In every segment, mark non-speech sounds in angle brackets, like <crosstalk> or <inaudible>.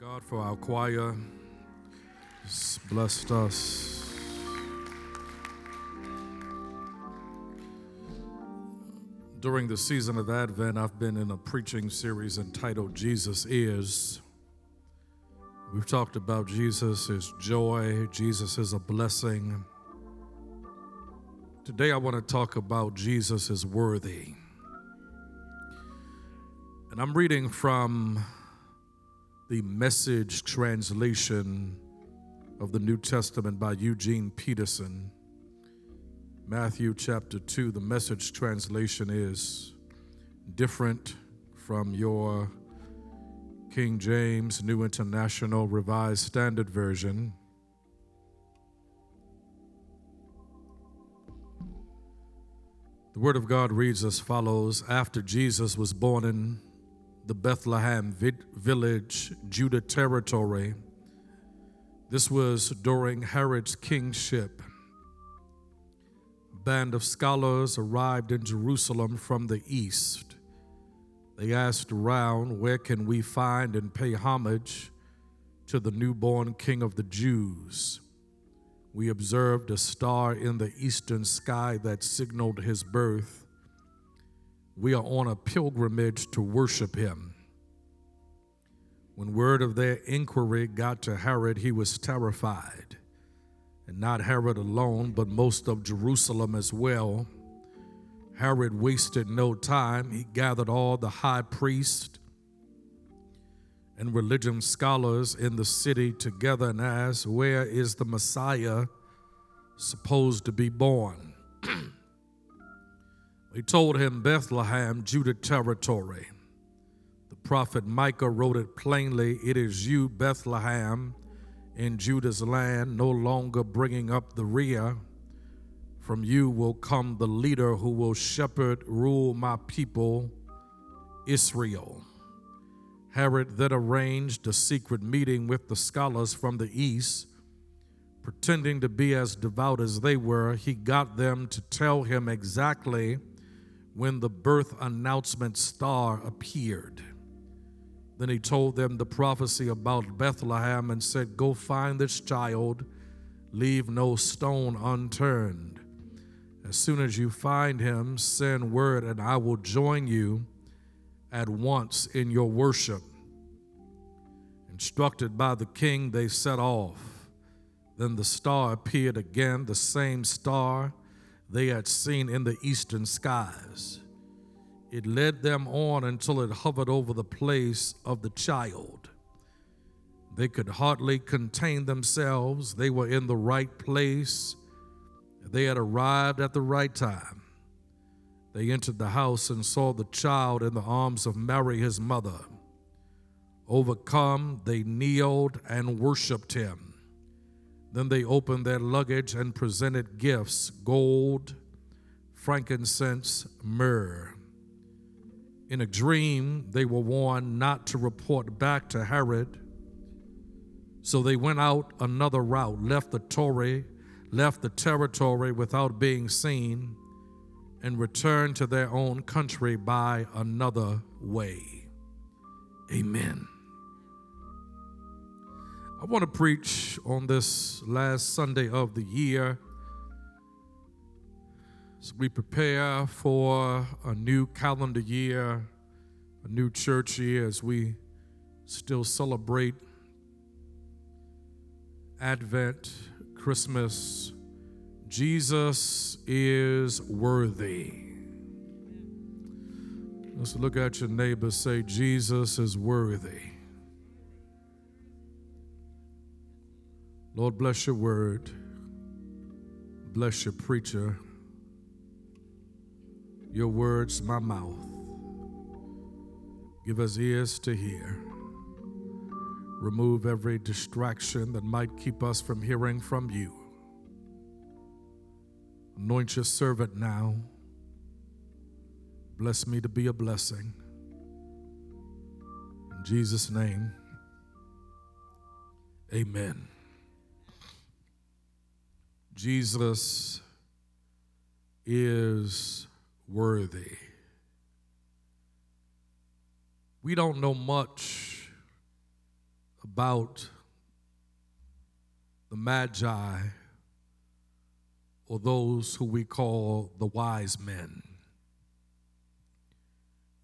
God for our choir. It's blessed us. During the season of Advent, I've been in a preaching series entitled Jesus Is. We've talked about Jesus is joy, Jesus is a blessing. Today, I want to talk about Jesus is worthy. And I'm reading from the message translation of the New Testament by Eugene Peterson. Matthew chapter 2, the message translation is different from your King James New International Revised Standard Version. The Word of God reads as follows After Jesus was born in the Bethlehem village, Judah territory, this was during Herod's kingship A band of scholars arrived in Jerusalem from the east. They asked around, Where can we find and pay homage to the newborn King of the Jews? We observed a star in the eastern sky that signaled his birth. We are on a pilgrimage to worship him. When word of their inquiry got to Herod, he was terrified and not Herod alone, but most of Jerusalem as well. Herod wasted no time. He gathered all the high priests and religion scholars in the city together and asked, Where is the Messiah supposed to be born? <clears throat> they told him Bethlehem, Judah territory. The prophet Micah wrote it plainly It is you, Bethlehem in Judah's land, no longer bringing up the rear. From you will come the leader who will shepherd, rule my people, Israel. Herod then arranged a secret meeting with the scholars from the east. Pretending to be as devout as they were, he got them to tell him exactly when the birth announcement star appeared. Then he told them the prophecy about Bethlehem and said, Go find this child, leave no stone unturned. As soon as you find him, send word, and I will join you at once in your worship. Instructed by the king, they set off. Then the star appeared again, the same star they had seen in the eastern skies. It led them on until it hovered over the place of the child. They could hardly contain themselves. They were in the right place. They had arrived at the right time. They entered the house and saw the child in the arms of Mary, his mother. Overcome, they kneeled and worshiped him. Then they opened their luggage and presented gifts gold, frankincense, myrrh. In a dream, they were warned not to report back to Herod. So they went out another route, left the Torah, left the territory without being seen, and returned to their own country by another way. Amen. I want to preach on this last Sunday of the year as we prepare for a new calendar year, a new church year, as we still celebrate Advent, Christmas, Jesus is worthy. Let's look at your neighbor, say, Jesus is worthy. Lord, bless your word. Bless your preacher your words my mouth. Give us ears to hear. Remove every distraction that might keep us from hearing from you. Anoint your servant now. Bless me to be a blessing. In Jesus' name, amen. Jesus is worthy. We don't know much about the Magi or those who we call the wise men.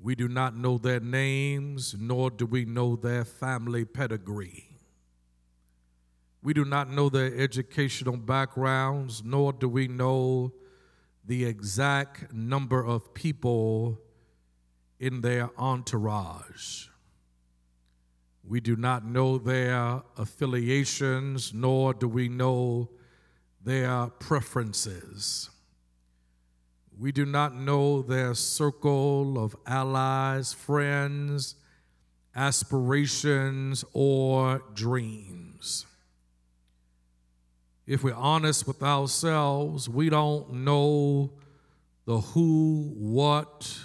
We do not know their names, nor do we know their family pedigree. We do not know their educational backgrounds, nor do we know the exact number of people in their entourage. We do not know their affiliations, nor do we know their preferences. We do not know their circle of allies, friends, aspirations, or dreams. If we're honest with ourselves, we don't know the who, what,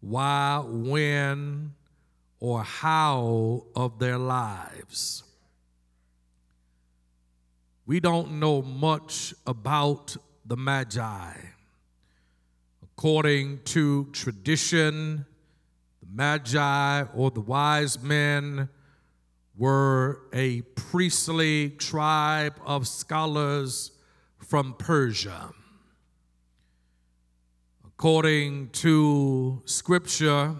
why, when, or how of their lives. We don't know much about the Magi. According to tradition, the Magi or the wise men were a priestly tribe of scholars from Persia. According to scripture,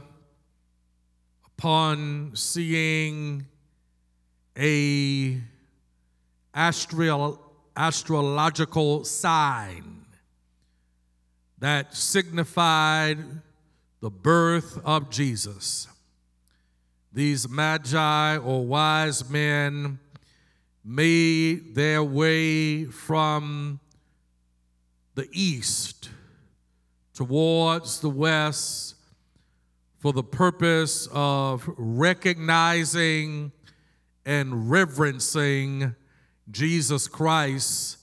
upon seeing a astrological sign that signified the birth of Jesus. These magi or wise men made their way from the east towards the west for the purpose of recognizing and reverencing Jesus Christ,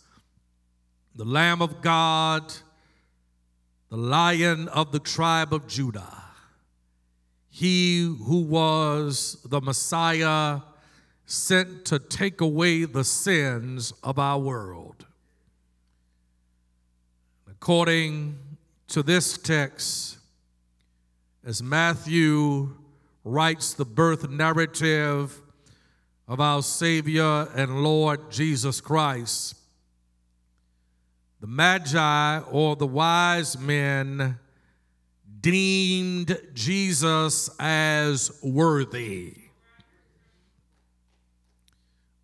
the Lamb of God, the Lion of the tribe of Judah, he who was the Messiah sent to take away the sins of our world. According to this text, as Matthew writes the birth narrative of our Savior and Lord Jesus Christ, the Magi or the wise men deemed Jesus as worthy.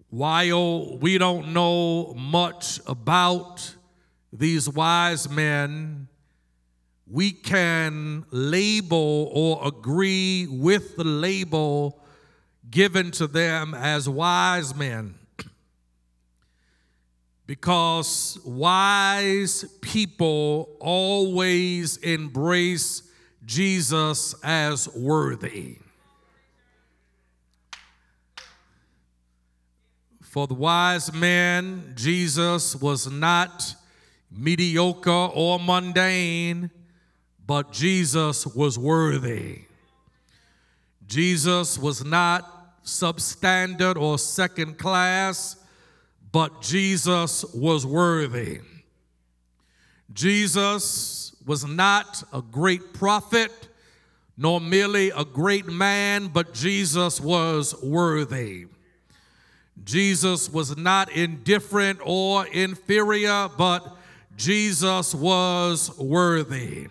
While we don't know much about these wise men, we can label or agree with the label given to them as wise men. Because wise people always embrace Jesus as worthy. For the wise man, Jesus was not mediocre or mundane but Jesus was worthy. Jesus was not substandard or second class, but Jesus was worthy. Jesus was not a great prophet, nor merely a great man, but Jesus was worthy. Jesus was not indifferent or inferior, but Jesus was worthy.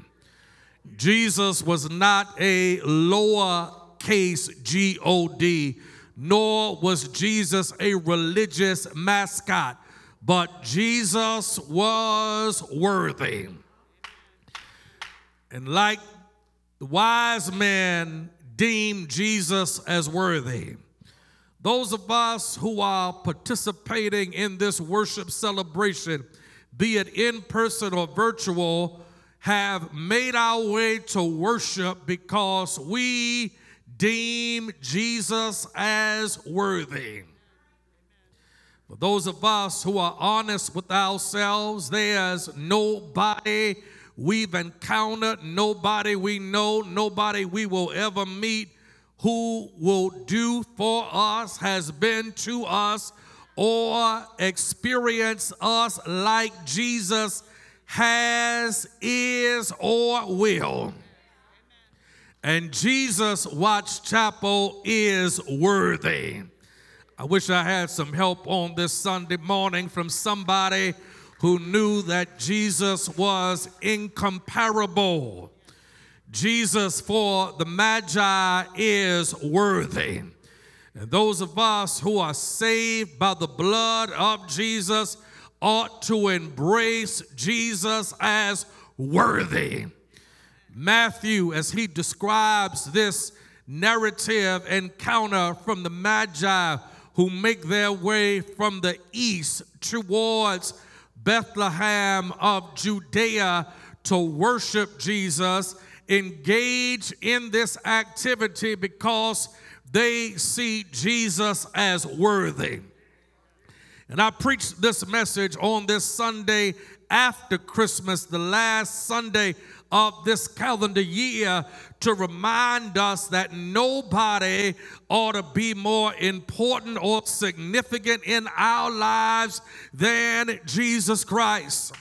Jesus was not a lowercase G O D, nor was Jesus a religious mascot, but Jesus was worthy. And like the wise man deemed Jesus as worthy, those of us who are participating in this worship celebration, be it in person or virtual, have made our way to worship because we deem Jesus as worthy. For those of us who are honest with ourselves, there's nobody we've encountered, nobody we know, nobody we will ever meet who will do for us, has been to us, or experience us like Jesus has, is, or will. And Jesus Watts Chapel is worthy. I wish I had some help on this Sunday morning from somebody who knew that Jesus was incomparable. Jesus for the Magi is worthy. And those of us who are saved by the blood of Jesus ought to embrace Jesus as worthy. Matthew, as he describes this narrative encounter from the Magi who make their way from the east towards Bethlehem of Judea to worship Jesus, engage in this activity because they see Jesus as worthy. And I preached this message on this Sunday after Christmas, the last Sunday of this calendar year, to remind us that nobody ought to be more important or significant in our lives than Jesus Christ.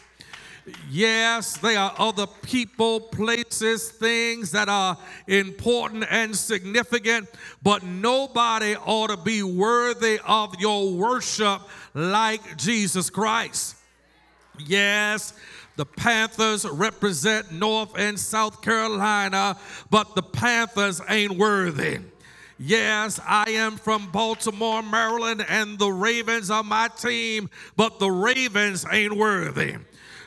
Yes, there are other people, places, things that are important and significant, but nobody ought to be worthy of your worship like Jesus Christ. Yes, the Panthers represent North and South Carolina, but the Panthers ain't worthy. Yes, I am from Baltimore, Maryland, and the Ravens are my team, but the Ravens ain't worthy.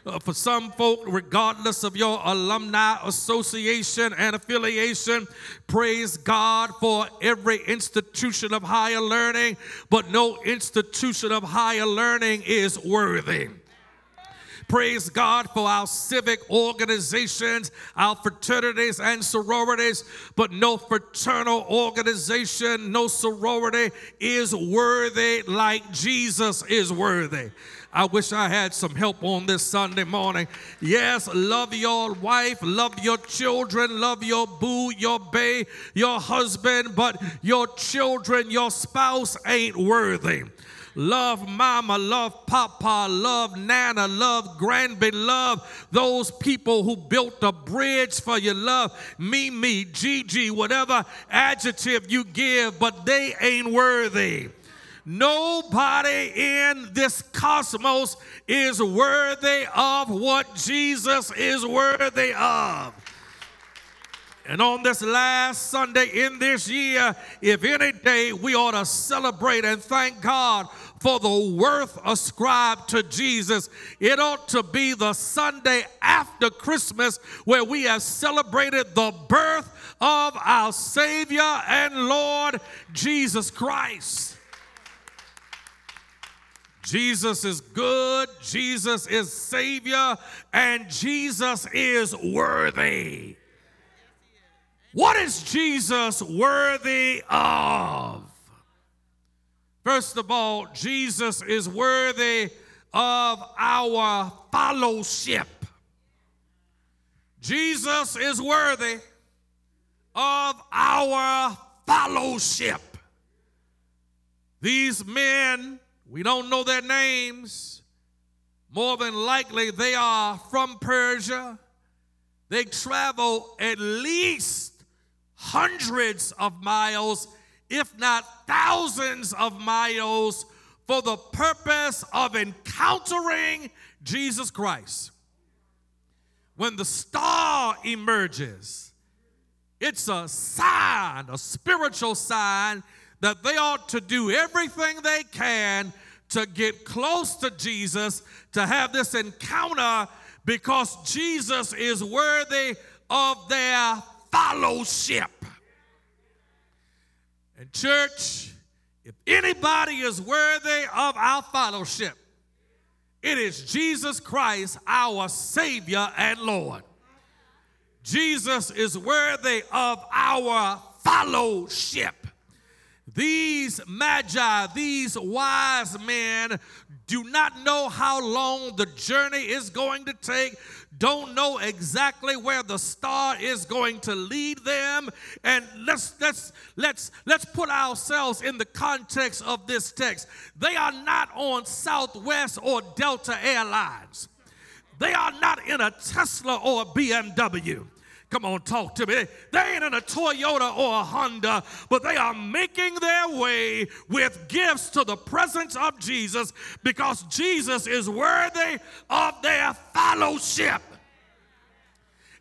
Uh, for some folk, regardless of your alumni association and affiliation, praise God for every institution of higher learning, but no institution of higher learning is worthy. Praise God for our civic organizations, our fraternities and sororities, but no fraternal organization, no sorority is worthy like Jesus is worthy. I wish I had some help on this Sunday morning. Yes, love your wife, love your children, love your boo, your bae, your husband, but your children, your spouse ain't worthy love mama, love papa, love nana, love grandbaby, love those people who built a bridge for your love, me, me, Gigi, whatever adjective you give, but they ain't worthy. Nobody in this cosmos is worthy of what Jesus is worthy of. And on this last Sunday in this year, if any day we ought to celebrate and thank God for the worth ascribed to Jesus. It ought to be the Sunday after Christmas where we have celebrated the birth of our Savior and Lord Jesus Christ. Jesus is good, Jesus is Savior, and Jesus is worthy. What is Jesus worthy of? First of all, Jesus is worthy of our fellowship. Jesus is worthy of our fellowship. These men, we don't know their names. More than likely, they are from Persia. They travel at least hundreds of miles if not thousands of miles, for the purpose of encountering Jesus Christ. When the star emerges, it's a sign, a spiritual sign, that they ought to do everything they can to get close to Jesus, to have this encounter, because Jesus is worthy of their fellowship. And, church, if anybody is worthy of our fellowship, it is Jesus Christ, our Savior and Lord. Jesus is worthy of our fellowship. These magi, these wise men, do not know how long the journey is going to take, don't know exactly where the star is going to lead them. And let's let's let's let's put ourselves in the context of this text. They are not on Southwest or Delta Airlines. They are not in a Tesla or a BMW. Come on, talk to me. They ain't in a Toyota or a Honda, but they are making their way with gifts to the presence of Jesus because Jesus is worthy of their fellowship.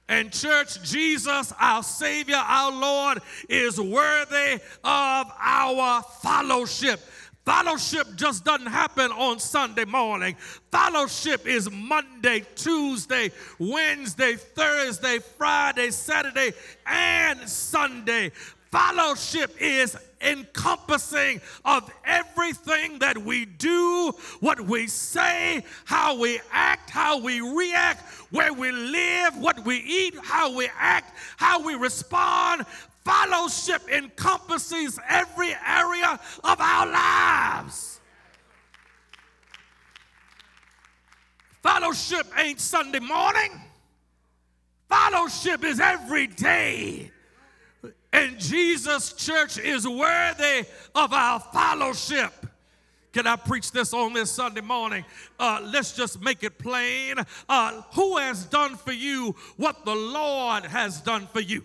And, church, Jesus, our Savior, our Lord, is worthy of our fellowship. Fellowship just doesn't happen on Sunday morning. Fellowship is Monday, Tuesday, Wednesday, Thursday, Friday, Saturday, and Sunday. Fellowship is encompassing of everything that we do, what we say, how we act, how we react, where we live, what we eat, how we act, how we respond. Fellowship encompasses every area of our lives. Fellowship ain't Sunday morning. Fellowship is every day. And Jesus' church is worthy of our fellowship. Can I preach this on this Sunday morning? Uh, let's just make it plain. Uh, who has done for you what the Lord has done for you?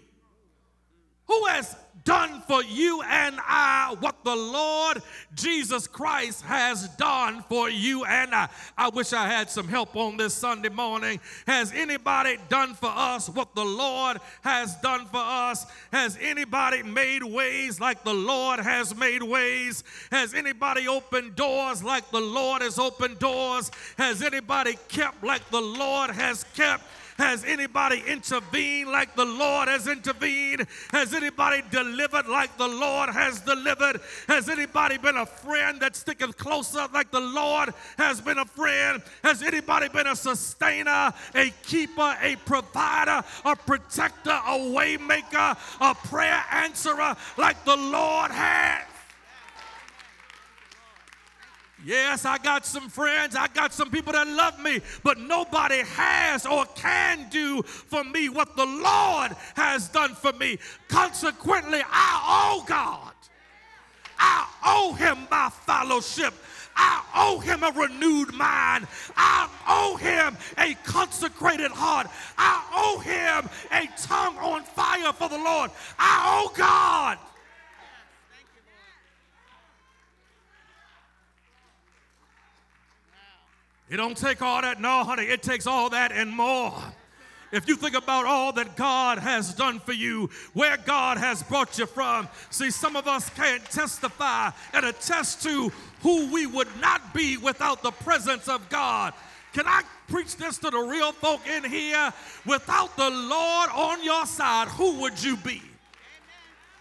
Who has done for you and I what the Lord Jesus Christ has done for you and I. I wish I had some help on this Sunday morning. Has anybody done for us what the Lord has done for us? Has anybody made ways like the Lord has made ways? Has anybody opened doors like the Lord has opened doors? Has anybody kept like the Lord has kept? Has anybody intervened like the Lord has intervened? Has anybody delivered like the Lord has delivered? Has anybody been a friend that sticketh closer like the Lord has been a friend? Has anybody been a sustainer, a keeper, a provider, a protector, a waymaker, a prayer answerer like the Lord has? Yes, I got some friends, I got some people that love me, but nobody has or can do for me what the Lord has done for me. Consequently, I owe God. I owe him my fellowship. I owe him a renewed mind. I owe him a consecrated heart. I owe him a tongue on fire for the Lord. I owe God. It don't take all that, no, honey. It takes all that and more. If you think about all that God has done for you, where God has brought you from, see, some of us can't testify and attest to who we would not be without the presence of God. Can I preach this to the real folk in here? Without the Lord on your side, who would you be?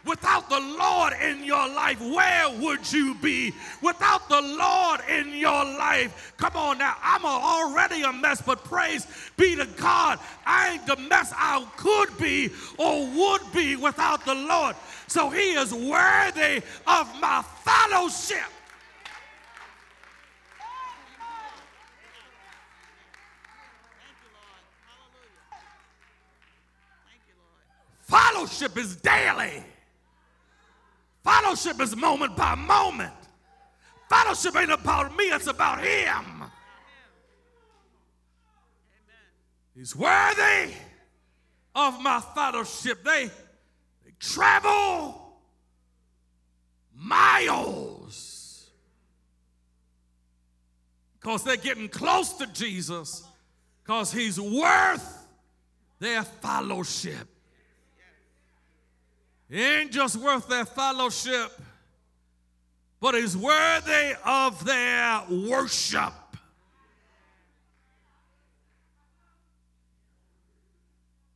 Without the Lord in your life, where would you be? Without the Lord in your life, come on now, I'm already a mess, but praise be to God, I ain't the mess I could be or would be without the Lord. So He is worthy of my fellowship. Fellowship is daily. Fellowship is moment by moment. Fellowship ain't about me, it's about Him. He's worthy of my fellowship. They, they travel miles because they're getting close to Jesus because He's worth their fellowship. Ain't just worth their fellowship, but is worthy of their worship.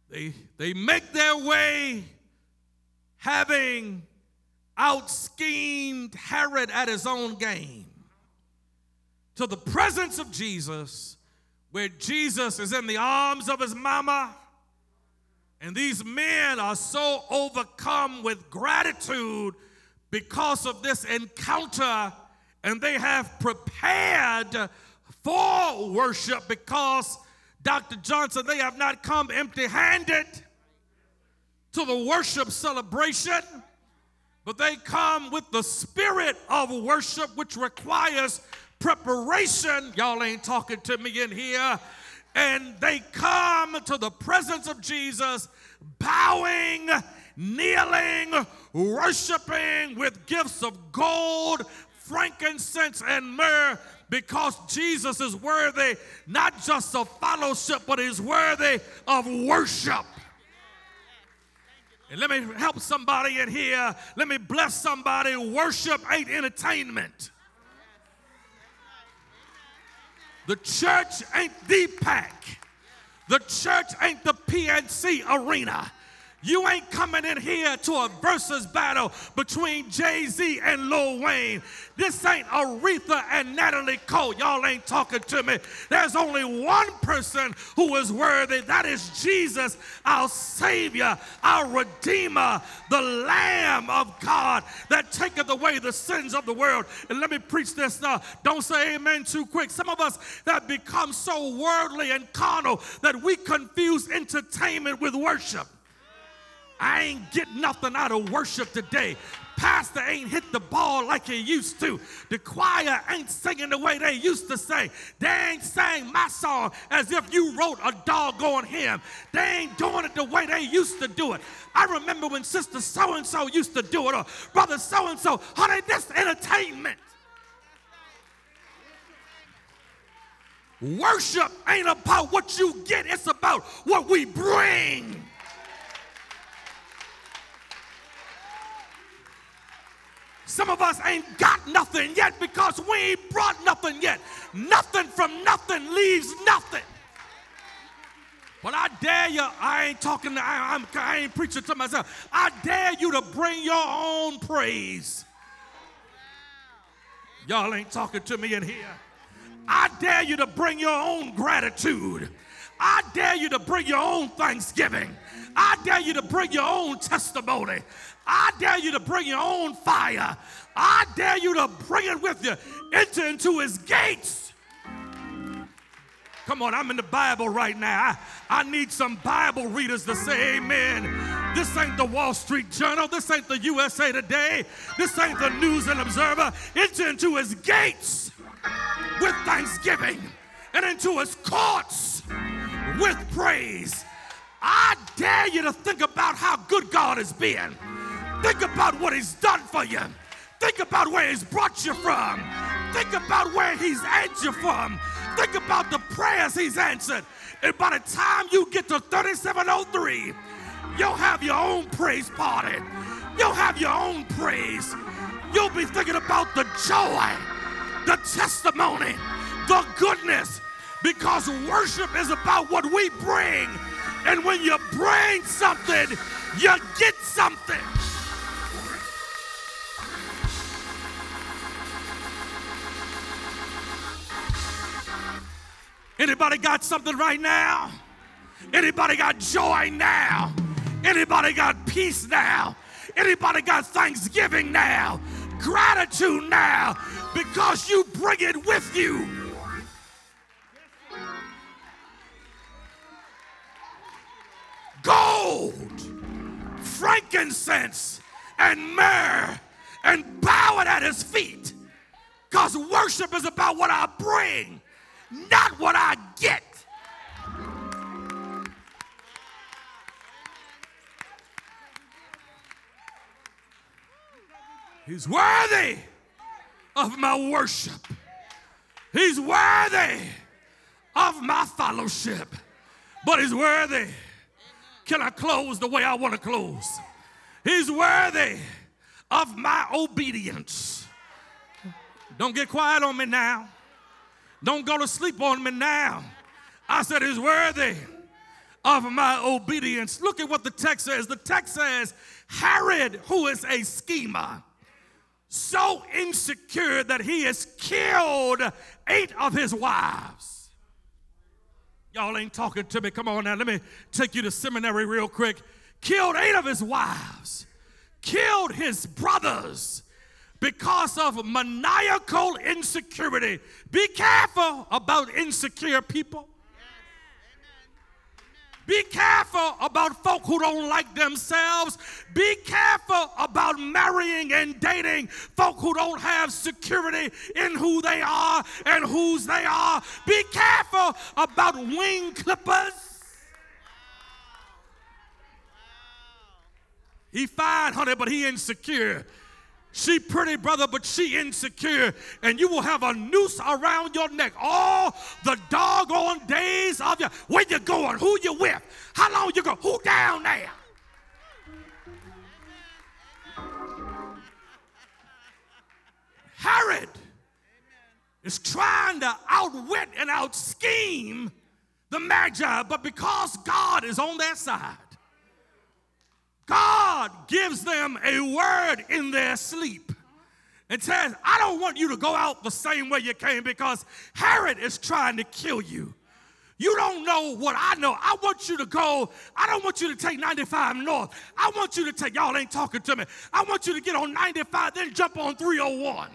They, they make their way having out schemed Herod at his own game to the presence of Jesus, where Jesus is in the arms of his mama and these men are so overcome with gratitude because of this encounter, and they have prepared for worship because, Dr. Johnson, they have not come empty handed to the worship celebration, but they come with the spirit of worship, which requires preparation. Y'all ain't talking to me in here and they come to the presence of Jesus bowing, kneeling, worshiping with gifts of gold, frankincense, and myrrh because Jesus is worthy not just of fellowship, but is worthy of worship. And let me help somebody in here. Let me bless somebody. Worship ain't entertainment. The church ain't the pack. The church ain't the PNC arena. You ain't coming in here to a versus battle between Jay Z and Lil Wayne. This ain't Aretha and Natalie Cole. Y'all ain't talking to me. There's only one person who is worthy. That is Jesus, our Savior, our Redeemer, the Lamb of God that taketh away the sins of the world. And let me preach this now. Don't say amen too quick. Some of us that become so worldly and carnal that we confuse entertainment with worship. I ain't getting nothing out of worship today. Pastor ain't hit the ball like he used to. The choir ain't singing the way they used to sing. They ain't sang my song as if you wrote a doggone hymn. They ain't doing it the way they used to do it. I remember when Sister So and so used to do it, or Brother So and so, honey, this entertainment. Worship ain't about what you get, it's about what we bring. Some of us ain't got nothing yet because we ain't brought nothing yet. Nothing from nothing leaves nothing. But I dare you, I ain't talking, to, I, I'm, I ain't preaching to myself. I dare you to bring your own praise. Y'all ain't talking to me in here. I dare you to bring your own gratitude. I dare you to bring your own thanksgiving. I dare you to bring your own testimony. I dare you to bring your own fire. I dare you to bring it with you. Enter into his gates. Come on, I'm in the Bible right now. I, I need some Bible readers to say amen. This ain't the Wall Street Journal. This ain't the USA Today. This ain't the News and Observer. Enter into his gates with thanksgiving and into his courts with praise. I dare you to think about how good God has been. Think about what He's done for you. Think about where He's brought you from. Think about where He's answered you from. Think about the prayers He's answered. And by the time you get to 3703, you'll have your own praise party. You'll have your own praise. You'll be thinking about the joy, the testimony, the goodness, because worship is about what we bring. And when you bring something, you get something. Anybody got something right now? Anybody got joy now? Anybody got peace now? Anybody got thanksgiving now? Gratitude now because you bring it with you. Gold, frankincense, and myrrh, and bow it at his feet. Because worship is about what I bring not what I get. He's worthy of my worship. He's worthy of my fellowship. But he's worthy. Can I close the way I want to close? He's worthy of my obedience. Don't get quiet on me now. Don't go to sleep on me now. I said, He's worthy of my obedience. Look at what the text says. The text says, Herod, who is a schemer, so insecure that he has killed eight of his wives. Y'all ain't talking to me. Come on now, let me take you to seminary real quick. Killed eight of his wives, killed his brothers, because of maniacal insecurity. Be careful about insecure people. Be careful about folk who don't like themselves. Be careful about marrying and dating folk who don't have security in who they are and whose they are. Be careful about wing clippers. He fine, honey, but he insecure. She pretty, brother, but she insecure. And you will have a noose around your neck all the doggone days of your. Where you going? Who you with? How long you go? Who down there? Herod is trying to outwit and outscheme the Magi, but because God is on their side, God gives them a word in their sleep and says, I don't want you to go out the same way you came because Herod is trying to kill you. You don't know what I know. I want you to go. I don't want you to take 95 north. I want you to take, y'all ain't talking to me. I want you to get on 95, then jump on 301.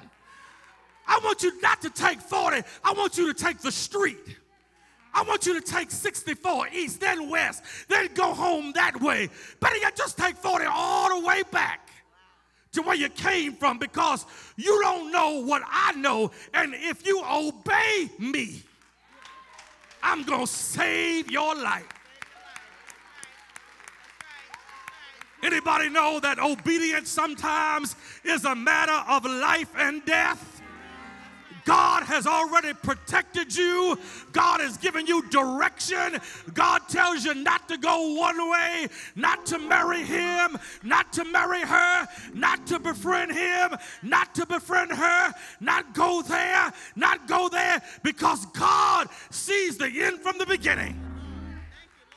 I want you not to take 40, I want you to take the street. I want you to take 64 east, then west, then go home that way. Better yet, just take 40 all the way back to where you came from because you don't know what I know. And if you obey me, I'm going to save your life. Anybody know that obedience sometimes is a matter of life and death? God has already protected you. God has given you direction. God tells you not to go one way, not to marry him, not to marry her, not to befriend him, not to befriend her, not go there, not go there, because God sees the end from the beginning.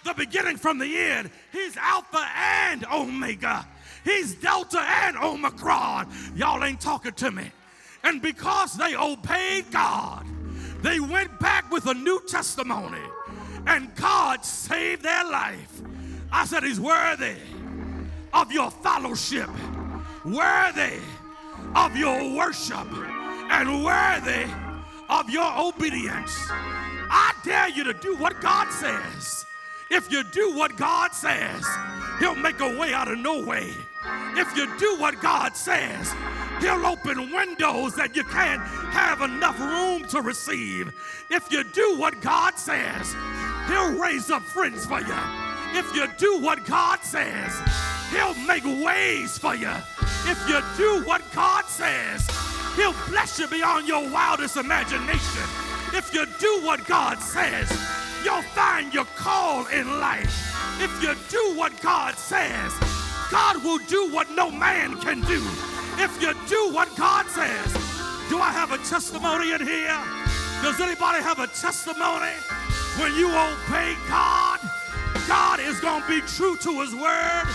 The beginning from the end. He's Alpha and Omega. He's Delta and Omicron. Y'all ain't talking to me. And because they obeyed God, they went back with a new testimony. And God saved their life. I said, He's worthy of your fellowship, worthy of your worship, and worthy of your obedience. I dare you to do what God says. If you do what God says, He'll make a way out of no way. If you do what God says, He'll open windows that you can't have enough room to receive. If you do what God says, He'll raise up friends for you. If you do what God says, He'll make ways for you. If you do what God says, He'll bless you beyond your wildest imagination. If you do what God says, you'll find your call in life. If you do what God says, God will do what no man can do if you do what God says. Do I have a testimony in here? Does anybody have a testimony? When you obey God, God is going to be true to his word.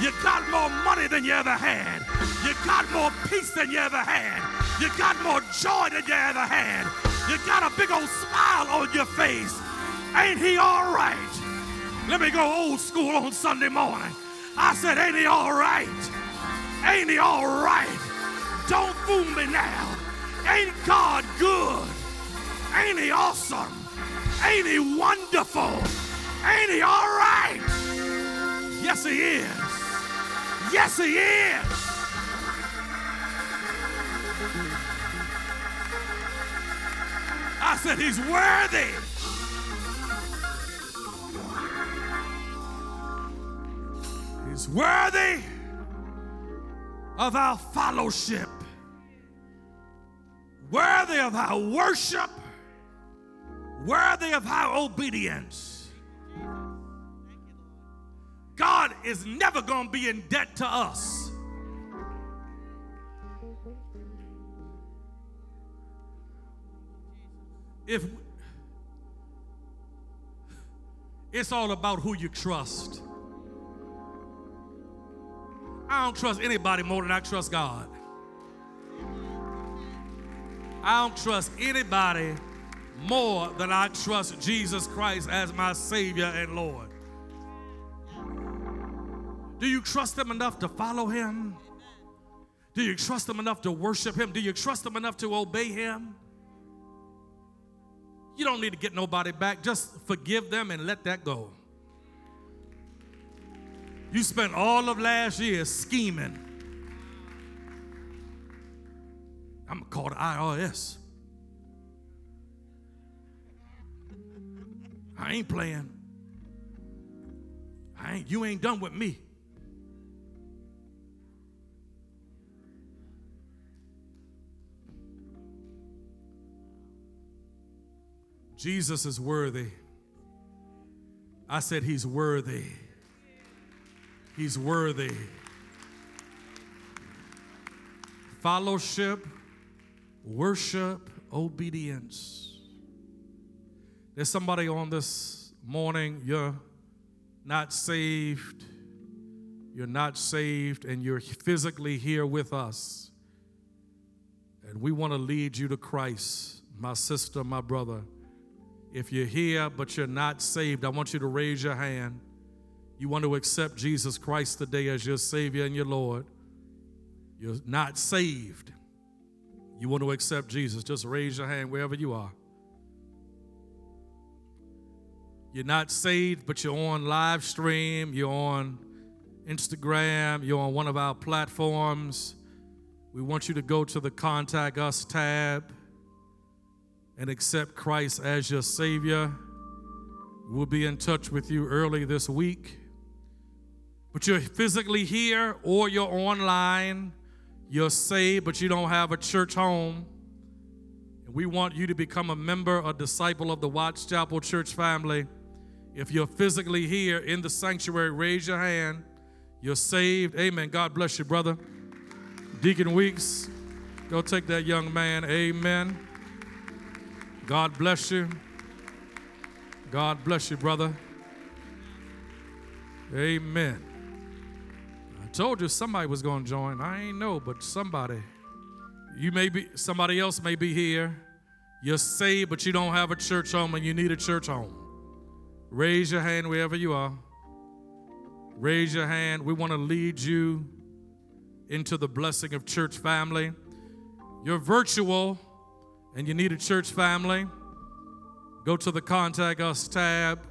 You got more money than you ever had. You got more peace than you ever had. You got more joy than you ever had. You got a big old smile on your face. Ain't he all right? Let me go old school on Sunday morning. I said, ain't he all right? Ain't he all right? Don't fool me now. Ain't God good? Ain't he awesome? Ain't he wonderful? Ain't he all right? Yes, he is. Yes, he is. I said he's worthy. He's worthy of our fellowship, worthy of our worship, worthy of our obedience. God is never going to be in debt to us. If it's all about who you trust. I don't trust anybody more than I trust God. I don't trust anybody more than I trust Jesus Christ as my Savior and Lord. Do you trust Him enough to follow Him? Do you trust Him enough to worship Him? Do you trust Him enough to obey Him? You don't need to get nobody back. Just forgive them and let that go. You spent all of last year scheming. I'm going to call the IRS. I ain't playing. I ain't, you ain't done with me. Jesus is worthy. I said, He's worthy. He's worthy. Fellowship, worship, obedience. There's somebody on this morning, you're not saved. You're not saved, and you're physically here with us. And we want to lead you to Christ, my sister, my brother. If you're here but you're not saved, I want you to raise your hand. You want to accept Jesus Christ today as your Savior and your Lord. You're not saved. You want to accept Jesus, just raise your hand wherever you are. You're not saved, but you're on live stream, you're on Instagram, you're on one of our platforms. We want you to go to the Contact Us tab and accept Christ as your Savior. We'll be in touch with you early this week. But you're physically here or you're online, you're saved, but you don't have a church home. And we want you to become a member, a disciple of the Watts Chapel Church family. If you're physically here in the sanctuary, raise your hand. You're saved. Amen. God bless you, brother. Deacon Weeks, go take that young man. Amen. God bless you. God bless you, brother. Amen. Told you somebody was going to join. I ain't know, but somebody. You may be, somebody else may be here. You're saved, but you don't have a church home and you need a church home. Raise your hand wherever you are. Raise your hand. We want to lead you into the blessing of church family. You're virtual and you need a church family, go to the Contact Us tab,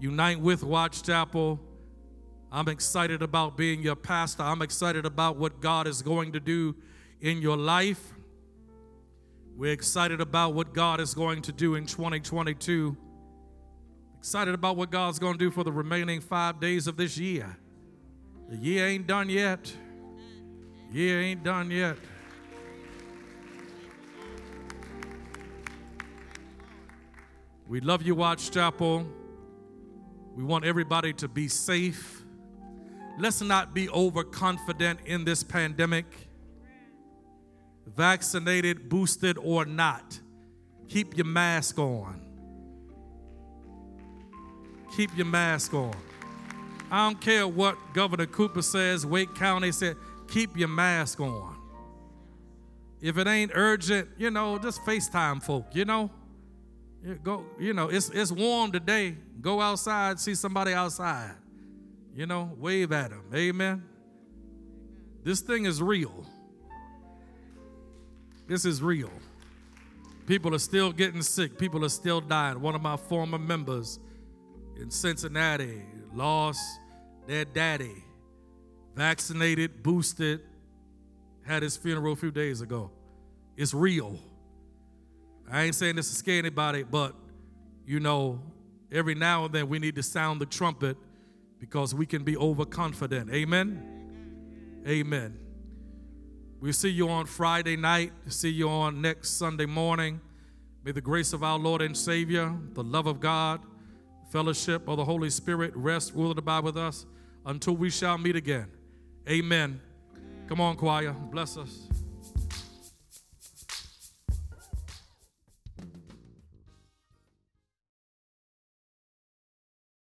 unite with Watts Chapel. I'm excited about being your pastor. I'm excited about what God is going to do in your life. We're excited about what God is going to do in 2022. Excited about what God's going to do for the remaining five days of this year. The year ain't done yet. Year ain't done yet. We love you, Watts Chapel. We want everybody to be safe. Let's not be overconfident in this pandemic. Vaccinated, boosted, or not, keep your mask on. Keep your mask on. I don't care what Governor Cooper says, Wake County said, keep your mask on. If it ain't urgent, you know, just FaceTime folk, you know? Go, you know, it's it's warm today. Go outside, see somebody outside. You know, wave at them. Amen. This thing is real. This is real. People are still getting sick. People are still dying. One of my former members in Cincinnati lost their daddy, vaccinated, boosted, had his funeral a few days ago. It's real. I ain't saying this to scare anybody, but you know, every now and then we need to sound the trumpet because we can be overconfident. Amen. Amen. We'll see you on Friday night, see you on next Sunday morning. May the grace of our Lord and Savior, the love of God, fellowship of the Holy Spirit rest, rule, and abide with us until we shall meet again. Amen. Come on, choir. Bless us.